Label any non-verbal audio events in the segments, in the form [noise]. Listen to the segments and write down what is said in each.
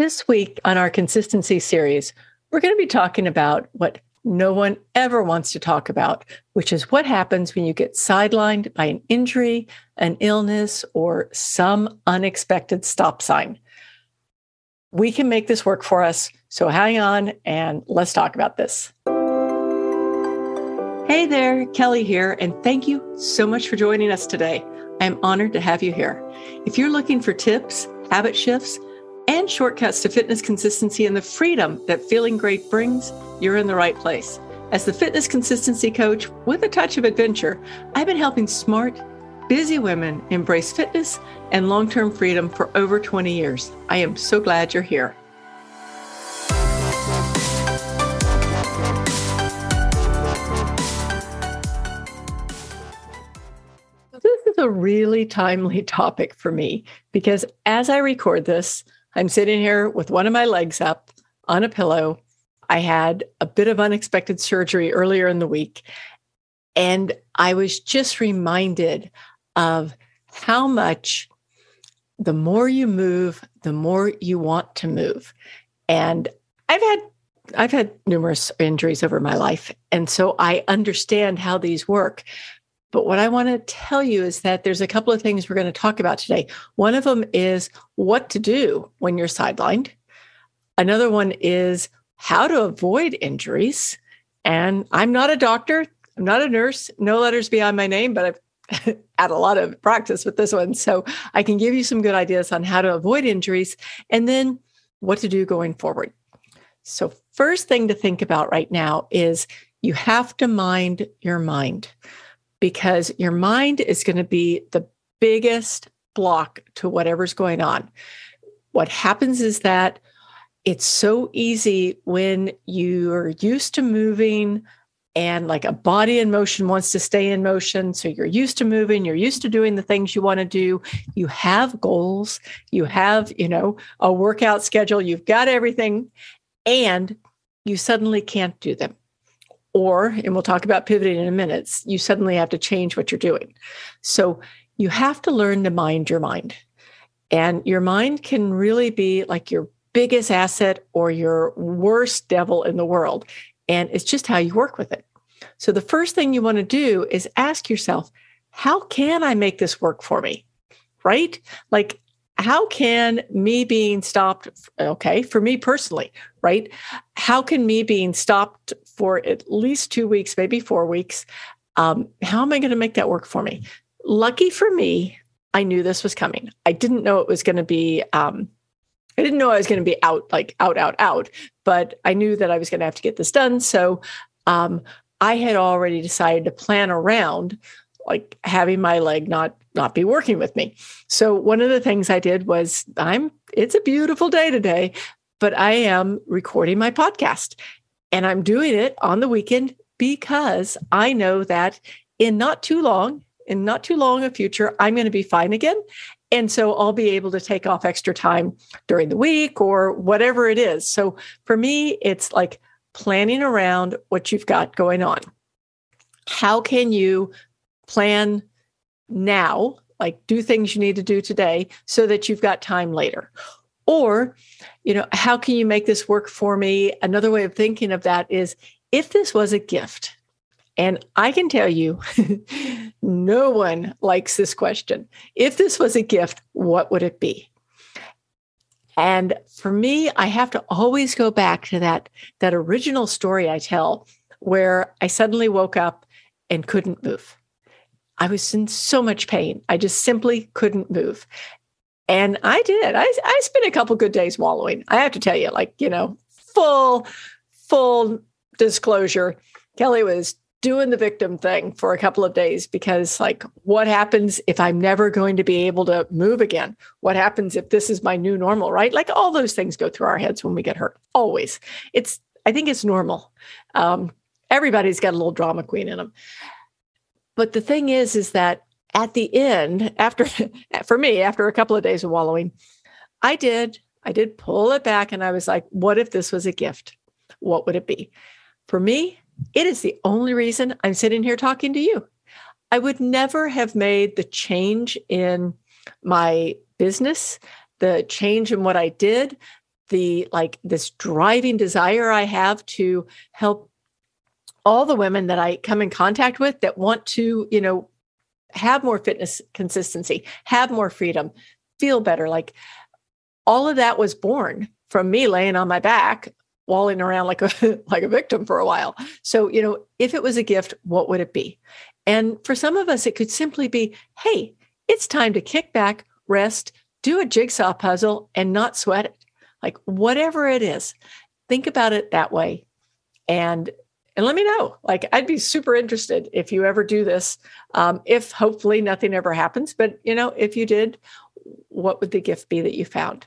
This week on our consistency series, we're going to be talking about what no one ever wants to talk about, which is what happens when you get sidelined by an injury, an illness, or some unexpected stop sign. We can make this work for us. So hang on and let's talk about this. Hey there, Kelly here, and thank you so much for joining us today. I'm honored to have you here. If you're looking for tips, habit shifts, and shortcuts to fitness consistency and the freedom that feeling great brings, you're in the right place. As the fitness consistency coach with a touch of adventure, I've been helping smart, busy women embrace fitness and long term freedom for over 20 years. I am so glad you're here. This is a really timely topic for me because as I record this, I'm sitting here with one of my legs up on a pillow. I had a bit of unexpected surgery earlier in the week. And I was just reminded of how much the more you move, the more you want to move. And I've had I've had numerous injuries over my life. And so I understand how these work. But what I want to tell you is that there's a couple of things we're going to talk about today. One of them is what to do when you're sidelined. Another one is how to avoid injuries. And I'm not a doctor, I'm not a nurse, no letters behind my name, but I've [laughs] had a lot of practice with this one. So I can give you some good ideas on how to avoid injuries and then what to do going forward. So, first thing to think about right now is you have to mind your mind because your mind is going to be the biggest block to whatever's going on. What happens is that it's so easy when you're used to moving and like a body in motion wants to stay in motion. So you're used to moving, you're used to doing the things you want to do. You have goals, you have, you know, a workout schedule, you've got everything, and you suddenly can't do them or and we'll talk about pivoting in a minute you suddenly have to change what you're doing. So you have to learn to mind your mind. And your mind can really be like your biggest asset or your worst devil in the world. And it's just how you work with it. So the first thing you want to do is ask yourself how can i make this work for me? Right? Like how can me being stopped okay for me personally right? How can me being stopped for at least two weeks maybe four weeks. Um, how am i going to make that work for me? Lucky for me i knew this was coming. I didn't know it was going to be um, i didn't know i was going to be out like out out out but i knew that i was going to have to get this done. So um, i had already decided to plan around like having my leg not not be working with me. So one of the things I did was I'm it's a beautiful day today, but I am recording my podcast and I'm doing it on the weekend because I know that in not too long, in not too long a future, I'm going to be fine again. And so I'll be able to take off extra time during the week or whatever it is. So for me, it's like planning around what you've got going on. How can you plan now, like do things you need to do today so that you've got time later. Or, you know, how can you make this work for me? Another way of thinking of that is if this was a gift, and I can tell you, [laughs] no one likes this question. If this was a gift, what would it be? And for me, I have to always go back to that, that original story I tell where I suddenly woke up and couldn't move. I was in so much pain. I just simply couldn't move. And I did. I, I spent a couple good days wallowing. I have to tell you, like, you know, full, full disclosure, Kelly was doing the victim thing for a couple of days because, like, what happens if I'm never going to be able to move again? What happens if this is my new normal, right? Like, all those things go through our heads when we get hurt. Always. It's, I think it's normal. Um, everybody's got a little drama queen in them. But the thing is, is that at the end, after [laughs] for me, after a couple of days of wallowing, I did, I did pull it back and I was like, what if this was a gift? What would it be? For me, it is the only reason I'm sitting here talking to you. I would never have made the change in my business, the change in what I did, the like this driving desire I have to help all the women that I come in contact with that want to, you know, have more fitness consistency, have more freedom, feel better. Like all of that was born from me laying on my back, walling around like a [laughs] like a victim for a while. So, you know, if it was a gift, what would it be? And for some of us, it could simply be, hey, it's time to kick back, rest, do a jigsaw puzzle, and not sweat it. Like whatever it is, think about it that way. And and let me know. Like, I'd be super interested if you ever do this. Um, if hopefully nothing ever happens, but you know, if you did, what would the gift be that you found?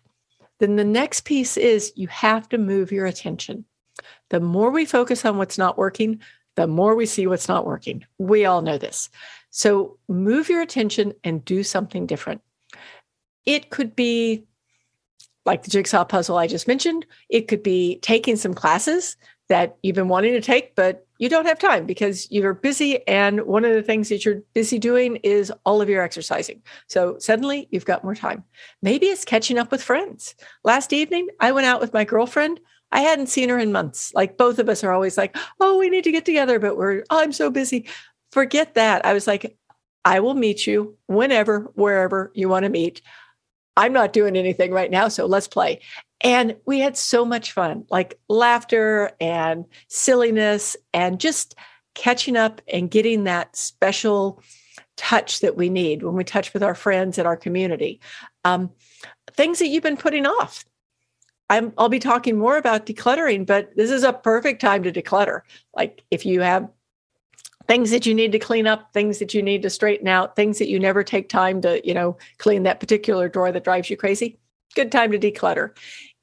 Then the next piece is you have to move your attention. The more we focus on what's not working, the more we see what's not working. We all know this. So move your attention and do something different. It could be like the jigsaw puzzle I just mentioned, it could be taking some classes that you've been wanting to take, but you don't have time because you're busy. And one of the things that you're busy doing is all of your exercising. So suddenly you've got more time. Maybe it's catching up with friends. Last evening, I went out with my girlfriend. I hadn't seen her in months. Like both of us are always like, oh, we need to get together, but we're, oh, I'm so busy. Forget that. I was like, I will meet you whenever, wherever you want to meet. I'm not doing anything right now, so let's play. And we had so much fun, like laughter and silliness and just catching up and getting that special touch that we need when we touch with our friends and our community. Um, things that you've been putting off. i will be talking more about decluttering, but this is a perfect time to declutter. Like if you have things that you need to clean up, things that you need to straighten out, things that you never take time to, you know, clean that particular drawer that drives you crazy, good time to declutter.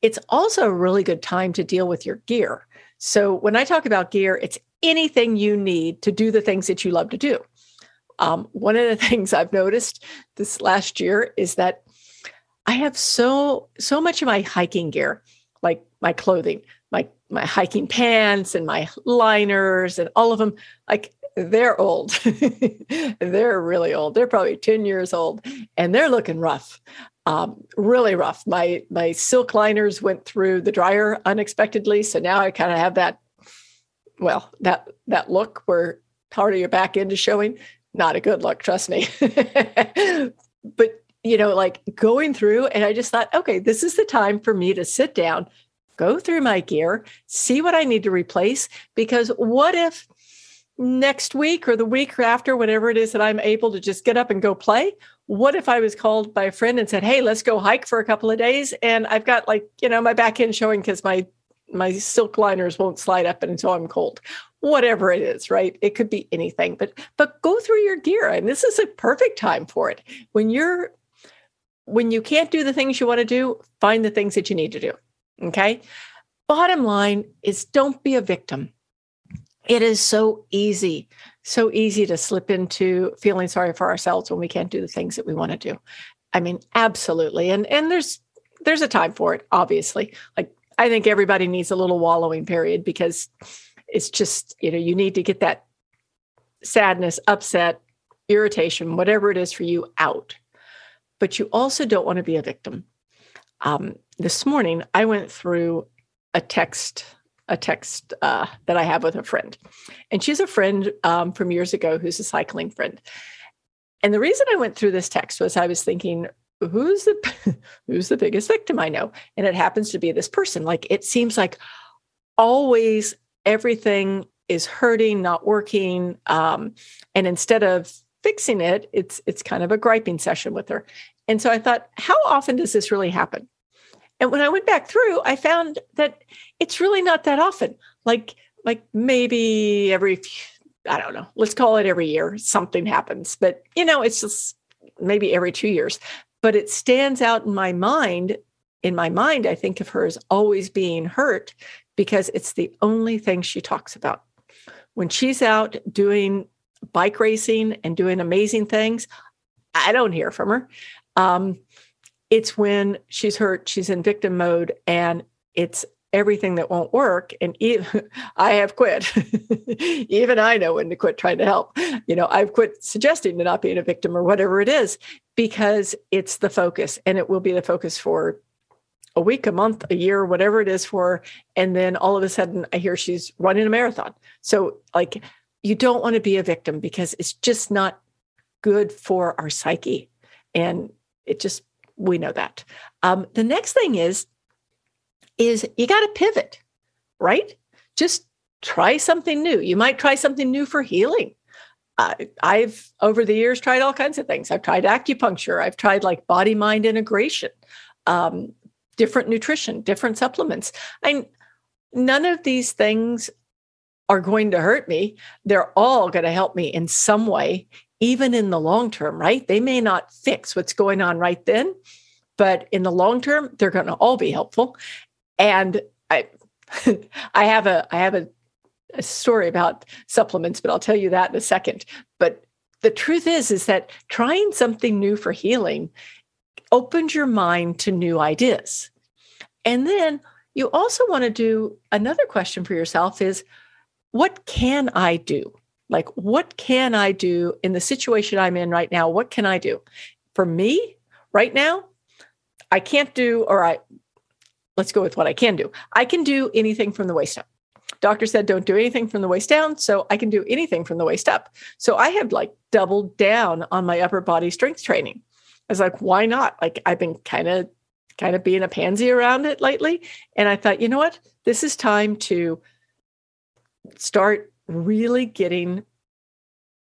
It's also a really good time to deal with your gear. So when I talk about gear, it's anything you need to do the things that you love to do. Um, one of the [laughs] things I've noticed this last year is that I have so so much of my hiking gear, like my clothing, my my hiking pants and my liners and all of them, like they're old. [laughs] they're really old. They're probably 10 years old and they're looking rough um, really rough. My my silk liners went through the dryer unexpectedly, so now I kind of have that. Well, that that look where part of your back end is showing. Not a good look, trust me. [laughs] but you know, like going through, and I just thought, okay, this is the time for me to sit down, go through my gear, see what I need to replace. Because what if next week or the week after, whatever it is that I'm able to just get up and go play? what if I was called by a friend and said, "Hey, let's go hike for a couple of days," and I've got like you know my back end showing because my my silk liners won't slide up until I'm cold. Whatever it is, right? It could be anything, but but go through your gear, and this is a perfect time for it. When you're when you can't do the things you want to do, find the things that you need to do. Okay. Bottom line is don't be a victim. It is so easy so easy to slip into feeling sorry for ourselves when we can't do the things that we want to do. I mean, absolutely. And and there's there's a time for it, obviously. Like I think everybody needs a little wallowing period because it's just, you know, you need to get that sadness, upset, irritation, whatever it is for you out. But you also don't want to be a victim. Um, this morning, I went through a text a text uh, that I have with a friend. And she's a friend um, from years ago who's a cycling friend. And the reason I went through this text was I was thinking, who's the [laughs] who's the biggest victim I know? And it happens to be this person. Like it seems like always everything is hurting, not working. Um, and instead of fixing it, it's it's kind of a griping session with her. And so I thought, how often does this really happen? And when I went back through, I found that it's really not that often. Like like maybe every I don't know, let's call it every year something happens. But you know, it's just maybe every 2 years. But it stands out in my mind. In my mind, I think of her as always being hurt because it's the only thing she talks about. When she's out doing bike racing and doing amazing things, I don't hear from her. Um, it's when she's hurt, she's in victim mode, and it's everything that won't work. And even, [laughs] I have quit. [laughs] even I know when to quit trying to help. You know, I've quit suggesting to not being a victim or whatever it is because it's the focus and it will be the focus for a week, a month, a year, whatever it is for. And then all of a sudden I hear she's running a marathon. So, like, you don't want to be a victim because it's just not good for our psyche. And it just, we know that. Um, the next thing is, is you got to pivot, right? Just try something new. You might try something new for healing. Uh, I've over the years tried all kinds of things. I've tried acupuncture. I've tried like body mind integration, um, different nutrition, different supplements. I none of these things are going to hurt me. They're all going to help me in some way, even in the long term, right? They may not fix what's going on right then, but in the long term, they're going to all be helpful. And I, [laughs] I have a, I have a, a story about supplements, but I'll tell you that in a second. But the truth is, is that trying something new for healing opens your mind to new ideas. And then you also want to do another question for yourself is what can I do? Like, what can I do in the situation I'm in right now? What can I do? For me, right now, I can't do, or I, let's go with what I can do. I can do anything from the waist up. Doctor said, don't do anything from the waist down. So I can do anything from the waist up. So I have like doubled down on my upper body strength training. I was like, why not? Like, I've been kind of, kind of being a pansy around it lately. And I thought, you know what? This is time to start really getting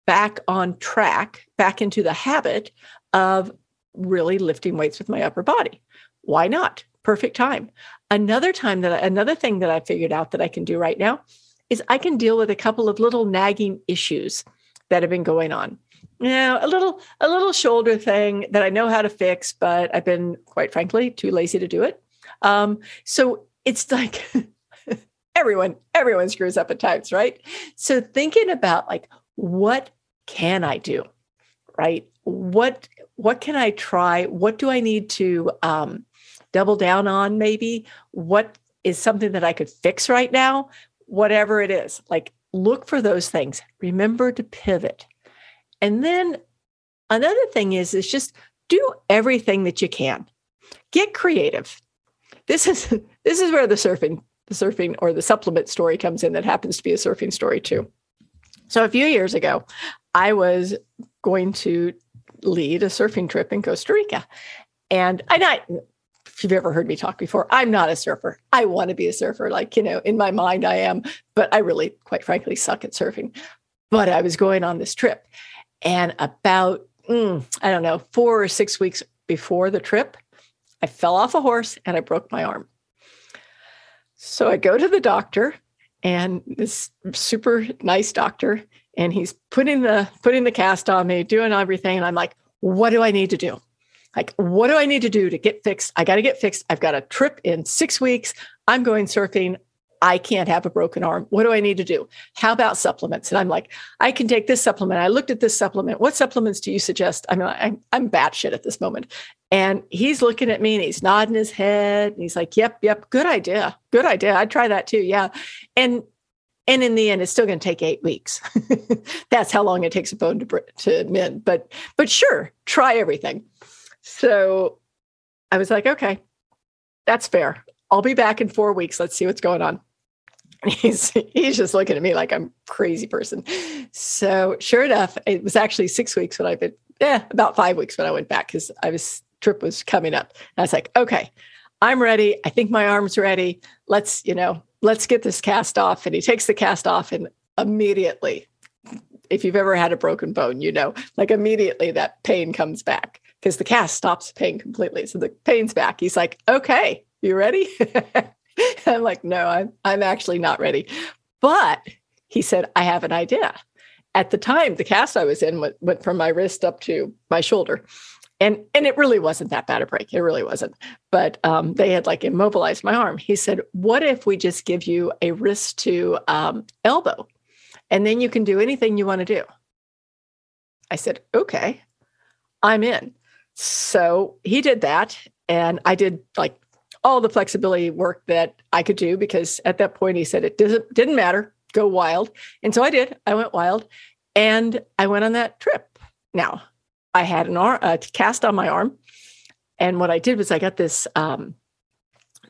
back on track, back into the habit of really lifting weights with my upper body. Why not? Perfect time. Another time that I, another thing that I figured out that I can do right now is I can deal with a couple of little nagging issues that have been going on. Yeah, a little a little shoulder thing that I know how to fix, but I've been quite frankly too lazy to do it. Um, so it's [laughs] like everyone everyone screws up at times right? So thinking about like what can i do right? What what can i try? What do i need to um, double down on maybe? What is something that i could fix right now? Whatever it is like look for those things. Remember to pivot. And then another thing is is just do everything that you can. Get creative. This is [laughs] this is where the surfing the surfing or the supplement story comes in that happens to be a surfing story too. So a few years ago, I was going to lead a surfing trip in Costa Rica. And I not if you've ever heard me talk before, I'm not a surfer. I want to be a surfer. Like, you know, in my mind I am, but I really, quite frankly, suck at surfing. But I was going on this trip. And about, mm, I don't know, four or six weeks before the trip, I fell off a horse and I broke my arm. So I go to the doctor and this super nice doctor and he's putting the putting the cast on me, doing everything and I'm like, "What do I need to do?" Like, what do I need to do to get fixed? I got to get fixed. I've got a trip in 6 weeks. I'm going surfing. I can't have a broken arm. What do I need to do? How about supplements? And I'm like, I can take this supplement. I looked at this supplement. What supplements do you suggest? I mean, I'm, I'm batshit at this moment. And he's looking at me and he's nodding his head. And he's like, yep, yep, good idea. Good idea. I'd try that too. Yeah. And and in the end, it's still going to take eight weeks. [laughs] That's how long it takes a bone to to mend. But but sure, try everything. So I was like, okay, that's fair. I'll be back in four weeks. Let's see what's going on. He's he's just looking at me like I'm crazy person. So sure enough, it was actually six weeks when I've been yeah, about five weeks when I went back because I was trip was coming up. And I was like, okay, I'm ready. I think my arm's ready. Let's, you know, let's get this cast off. And he takes the cast off and immediately, if you've ever had a broken bone, you know, like immediately that pain comes back because the cast stops pain completely. So the pain's back. He's like, okay, you ready? [laughs] [laughs] I'm like, no, I'm, I'm actually not ready. But he said, I have an idea. At the time, the cast I was in went, went from my wrist up to my shoulder. And, and it really wasn't that bad a break. It really wasn't. But um, they had like immobilized my arm. He said, What if we just give you a wrist to um, elbow? And then you can do anything you want to do. I said, Okay, I'm in. So he did that. And I did like all the flexibility work that I could do because at that point he said it doesn't didn't matter, go wild. And so I did. I went wild and I went on that trip. Now, I had an arm, a cast on my arm. And what I did was I got this um,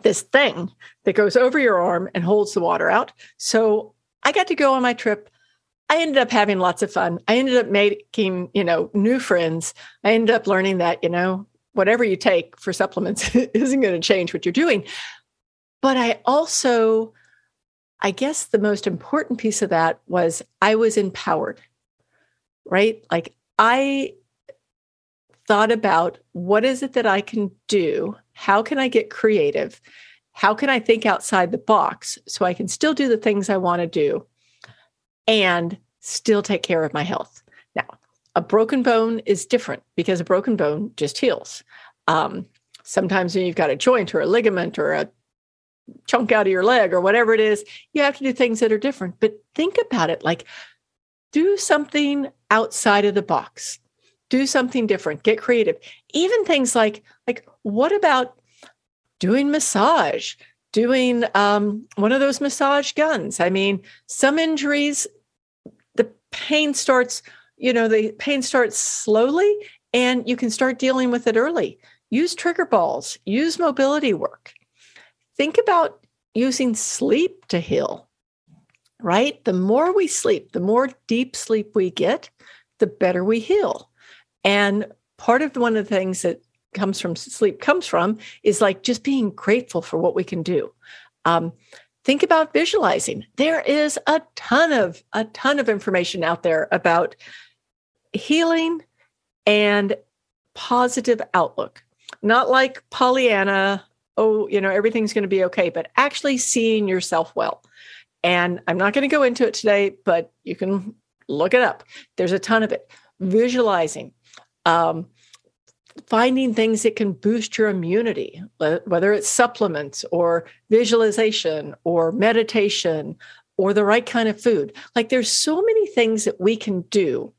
this thing that goes over your arm and holds the water out. So I got to go on my trip. I ended up having lots of fun. I ended up making, you know, new friends. I ended up learning that, you know, whatever you take for supplements [laughs] isn't going to change what you're doing. But I also, I guess the most important piece of that was I was empowered, right? Like I thought about what is it that I can do? How can I get creative? How can I think outside the box so I can still do the things I want to do and still take care of my health? A broken bone is different because a broken bone just heals. Um, sometimes when you've got a joint or a ligament or a chunk out of your leg or whatever it is, you have to do things that are different. But think about it like do something outside of the box. Do something different. Get creative. Even things like like what about doing massage? Doing um, one of those massage guns. I mean, some injuries, the pain starts, you know, the pain starts slowly and you can start dealing with it early. Use trigger balls, use mobility work think about using sleep to heal, right? The more we sleep, the more deep sleep we get, the better we heal. And part of one of the things that comes from sleep comes from is like just being grateful for what we can do. Um, think about visualizing. There is a ton of a ton of information out there about healing and positive outlook. Not like Pollyanna oh, you know, everything's going to be okay, but actually seeing yourself well. And I'm not going to go into it today, but you can look it up. There's a ton of it. Visualizing, um, finding things that can boost your immunity, whether it's supplements or visualization or meditation or the right kind of food. Like there's so many things that we can do.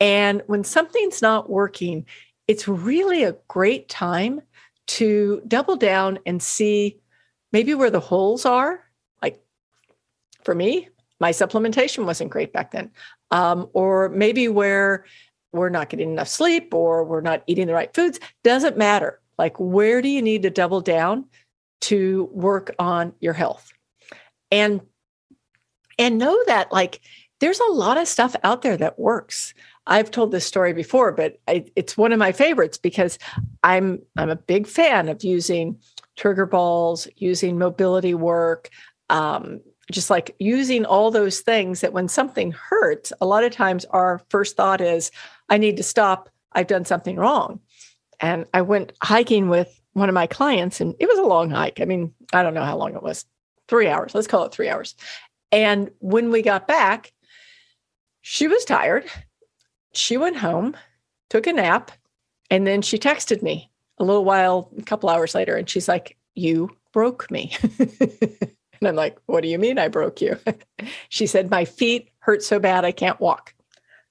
And when something's not working, it's really a great time to double down and see maybe where the holes are. Like for me, my supplementation wasn't great back then. Um, or maybe where we're not getting enough sleep or we're not eating the right foods. Doesn't matter. Like, where do you need to double down to work on your health? And and know that like there's a lot of stuff out there that works. I've told this story before, but I, it's one of my favorites because I'm I'm a big fan of using trigger balls, using mobility work, um, just like using all those things that when something hurts, a lot of times our first thought is, I need to stop. I've done something wrong. And I went hiking with one of my clients, and it was a long hike. I mean, I don't know how long it was three hours. Let's call it three hours. And when we got back, she was tired she went home, took a nap, and then she texted me a little while, a couple hours later, and she's like, You broke me. [laughs] and I'm like, What do you mean I broke you? [laughs] she said, My feet hurt so bad I can't walk.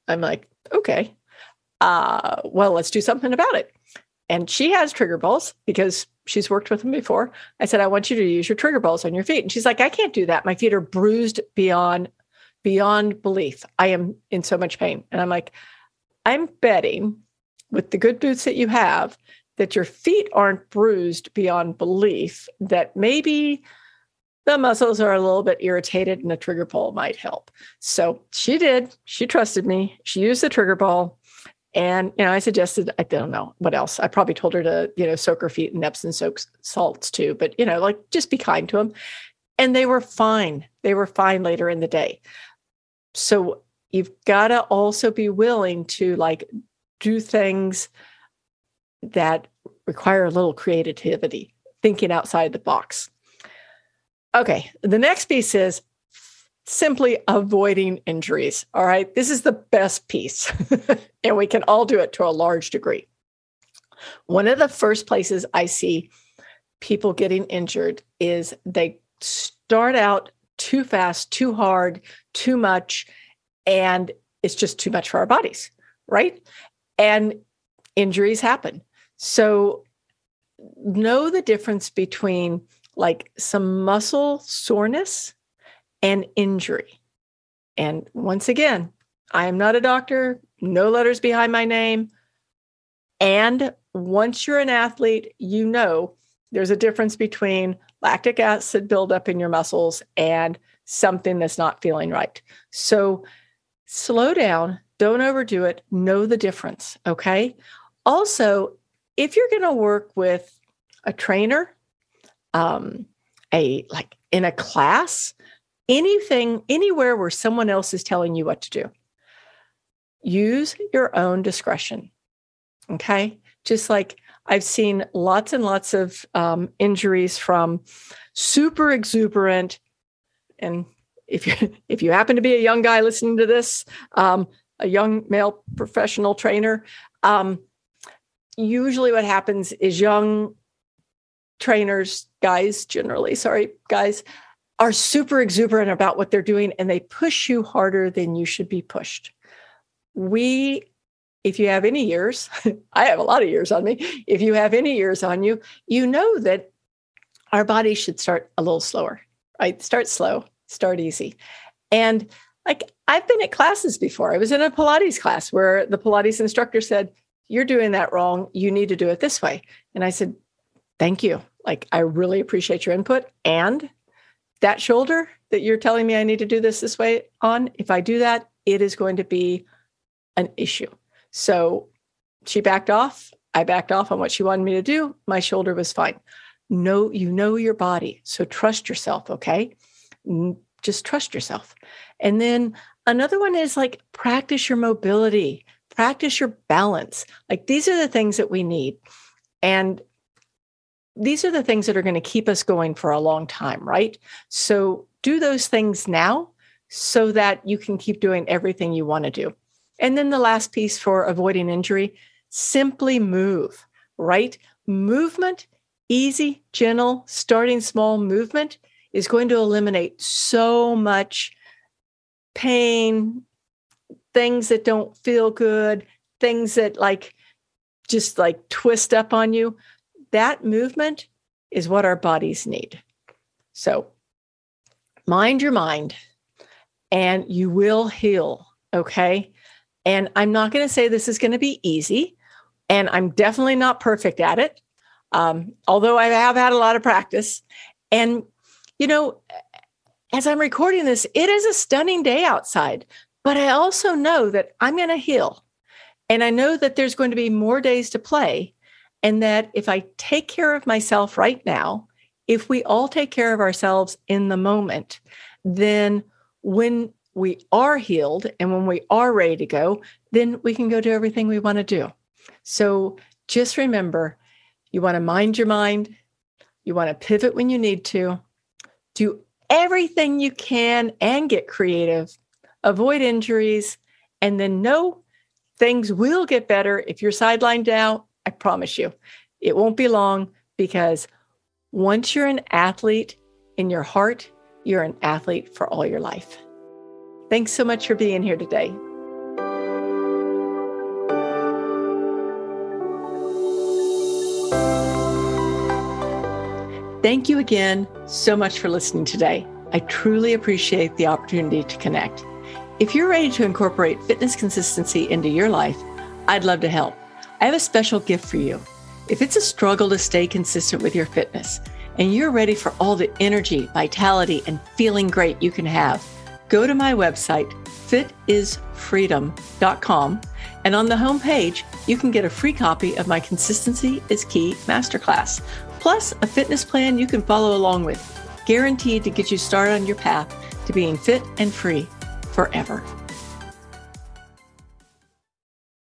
I'm like, Okay. Uh, well, let's do something about it. And she has trigger balls because she's worked with them before. I said, I want you to use your trigger balls on your feet. And she's like, I can't do that. My feet are bruised beyond beyond belief. I am in so much pain. And I'm like, I'm betting with the good boots that you have that your feet aren't bruised beyond belief, that maybe the muscles are a little bit irritated and a trigger ball might help. So she did. She trusted me. She used the trigger ball. And, you know, I suggested, I don't know what else. I probably told her to, you know, soak her feet in Epsom soak salts too, but, you know, like just be kind to them. And they were fine. They were fine later in the day. So you've got to also be willing to like do things that require a little creativity, thinking outside the box. Okay, the next piece is simply avoiding injuries. All right, this is the best piece, [laughs] and we can all do it to a large degree. One of the first places I see people getting injured is they start out too fast, too hard, too much, and it's just too much for our bodies, right? And injuries happen. So know the difference between like some muscle soreness and injury. And once again, I am not a doctor, no letters behind my name. And once you're an athlete, you know There's a difference between lactic acid buildup in your muscles and something that's not feeling right. So slow down, don't overdo it, know the difference. Okay. Also, if you're going to work with a trainer, um, a like in a class, anything, anywhere where someone else is telling you what to do, use your own discretion. Okay. Just like I've seen lots and lots of um, injuries from super exuberant, and if you if you happen to be a young guy listening to this, um, a young male professional trainer, um, usually what happens is young trainers, guys generally, sorry, guys, are super exuberant about what they're doing and they push you harder than you should be pushed. We, if you have any years, [laughs] I have a lot of years on me. If you have any years on you, you know that our body should start a little slower, right? Start slow, start easy. And like I've been at classes before. I was in a Pilates class where the Pilates instructor said, You're doing that wrong. You need to do it this way. And I said, Thank you. Like, I really appreciate your input. And that shoulder that you're telling me I need to do this this way on, if I do that, it is going to be an issue. So she backed off. I backed off on what she wanted me to do. My shoulder was fine. No, you know your body. So trust yourself. Okay. Just trust yourself. And then another one is like practice your mobility, practice your balance. Like these are the things that we need. And these are the things that are going to keep us going for a long time, right? So do those things now so that you can keep doing everything you want to do. And then the last piece for avoiding injury simply move, right? Movement, easy, gentle, starting small movement is going to eliminate so much pain, things that don't feel good, things that like just like twist up on you that movement is what our bodies need. So mind your mind and you will heal. Okay. And I'm not going to say this is going to be easy. And I'm definitely not perfect at it, um, although I have had a lot of practice. And, you know, as I'm recording this, it is a stunning day outside, but I also know that I'm going to heal. And I know that there's going to be more days to play. And that if I take care of myself right now, if we all take care of ourselves in the moment, then when we are healed and when we are ready to go, then we can go do everything we want to do. So just remember you want to mind your mind, you want to pivot when you need to, do everything you can and get creative, avoid injuries, and then know things will get better if you're sidelined now I promise you, it won't be long because once you're an athlete in your heart, you're an athlete for all your life. Thanks so much for being here today. Thank you again so much for listening today. I truly appreciate the opportunity to connect. If you're ready to incorporate fitness consistency into your life, I'd love to help. I have a special gift for you. If it's a struggle to stay consistent with your fitness and you're ready for all the energy, vitality, and feeling great you can have, go to my website, fitisfreedom.com, and on the homepage, you can get a free copy of my Consistency is Key Masterclass, plus a fitness plan you can follow along with, guaranteed to get you started on your path to being fit and free forever.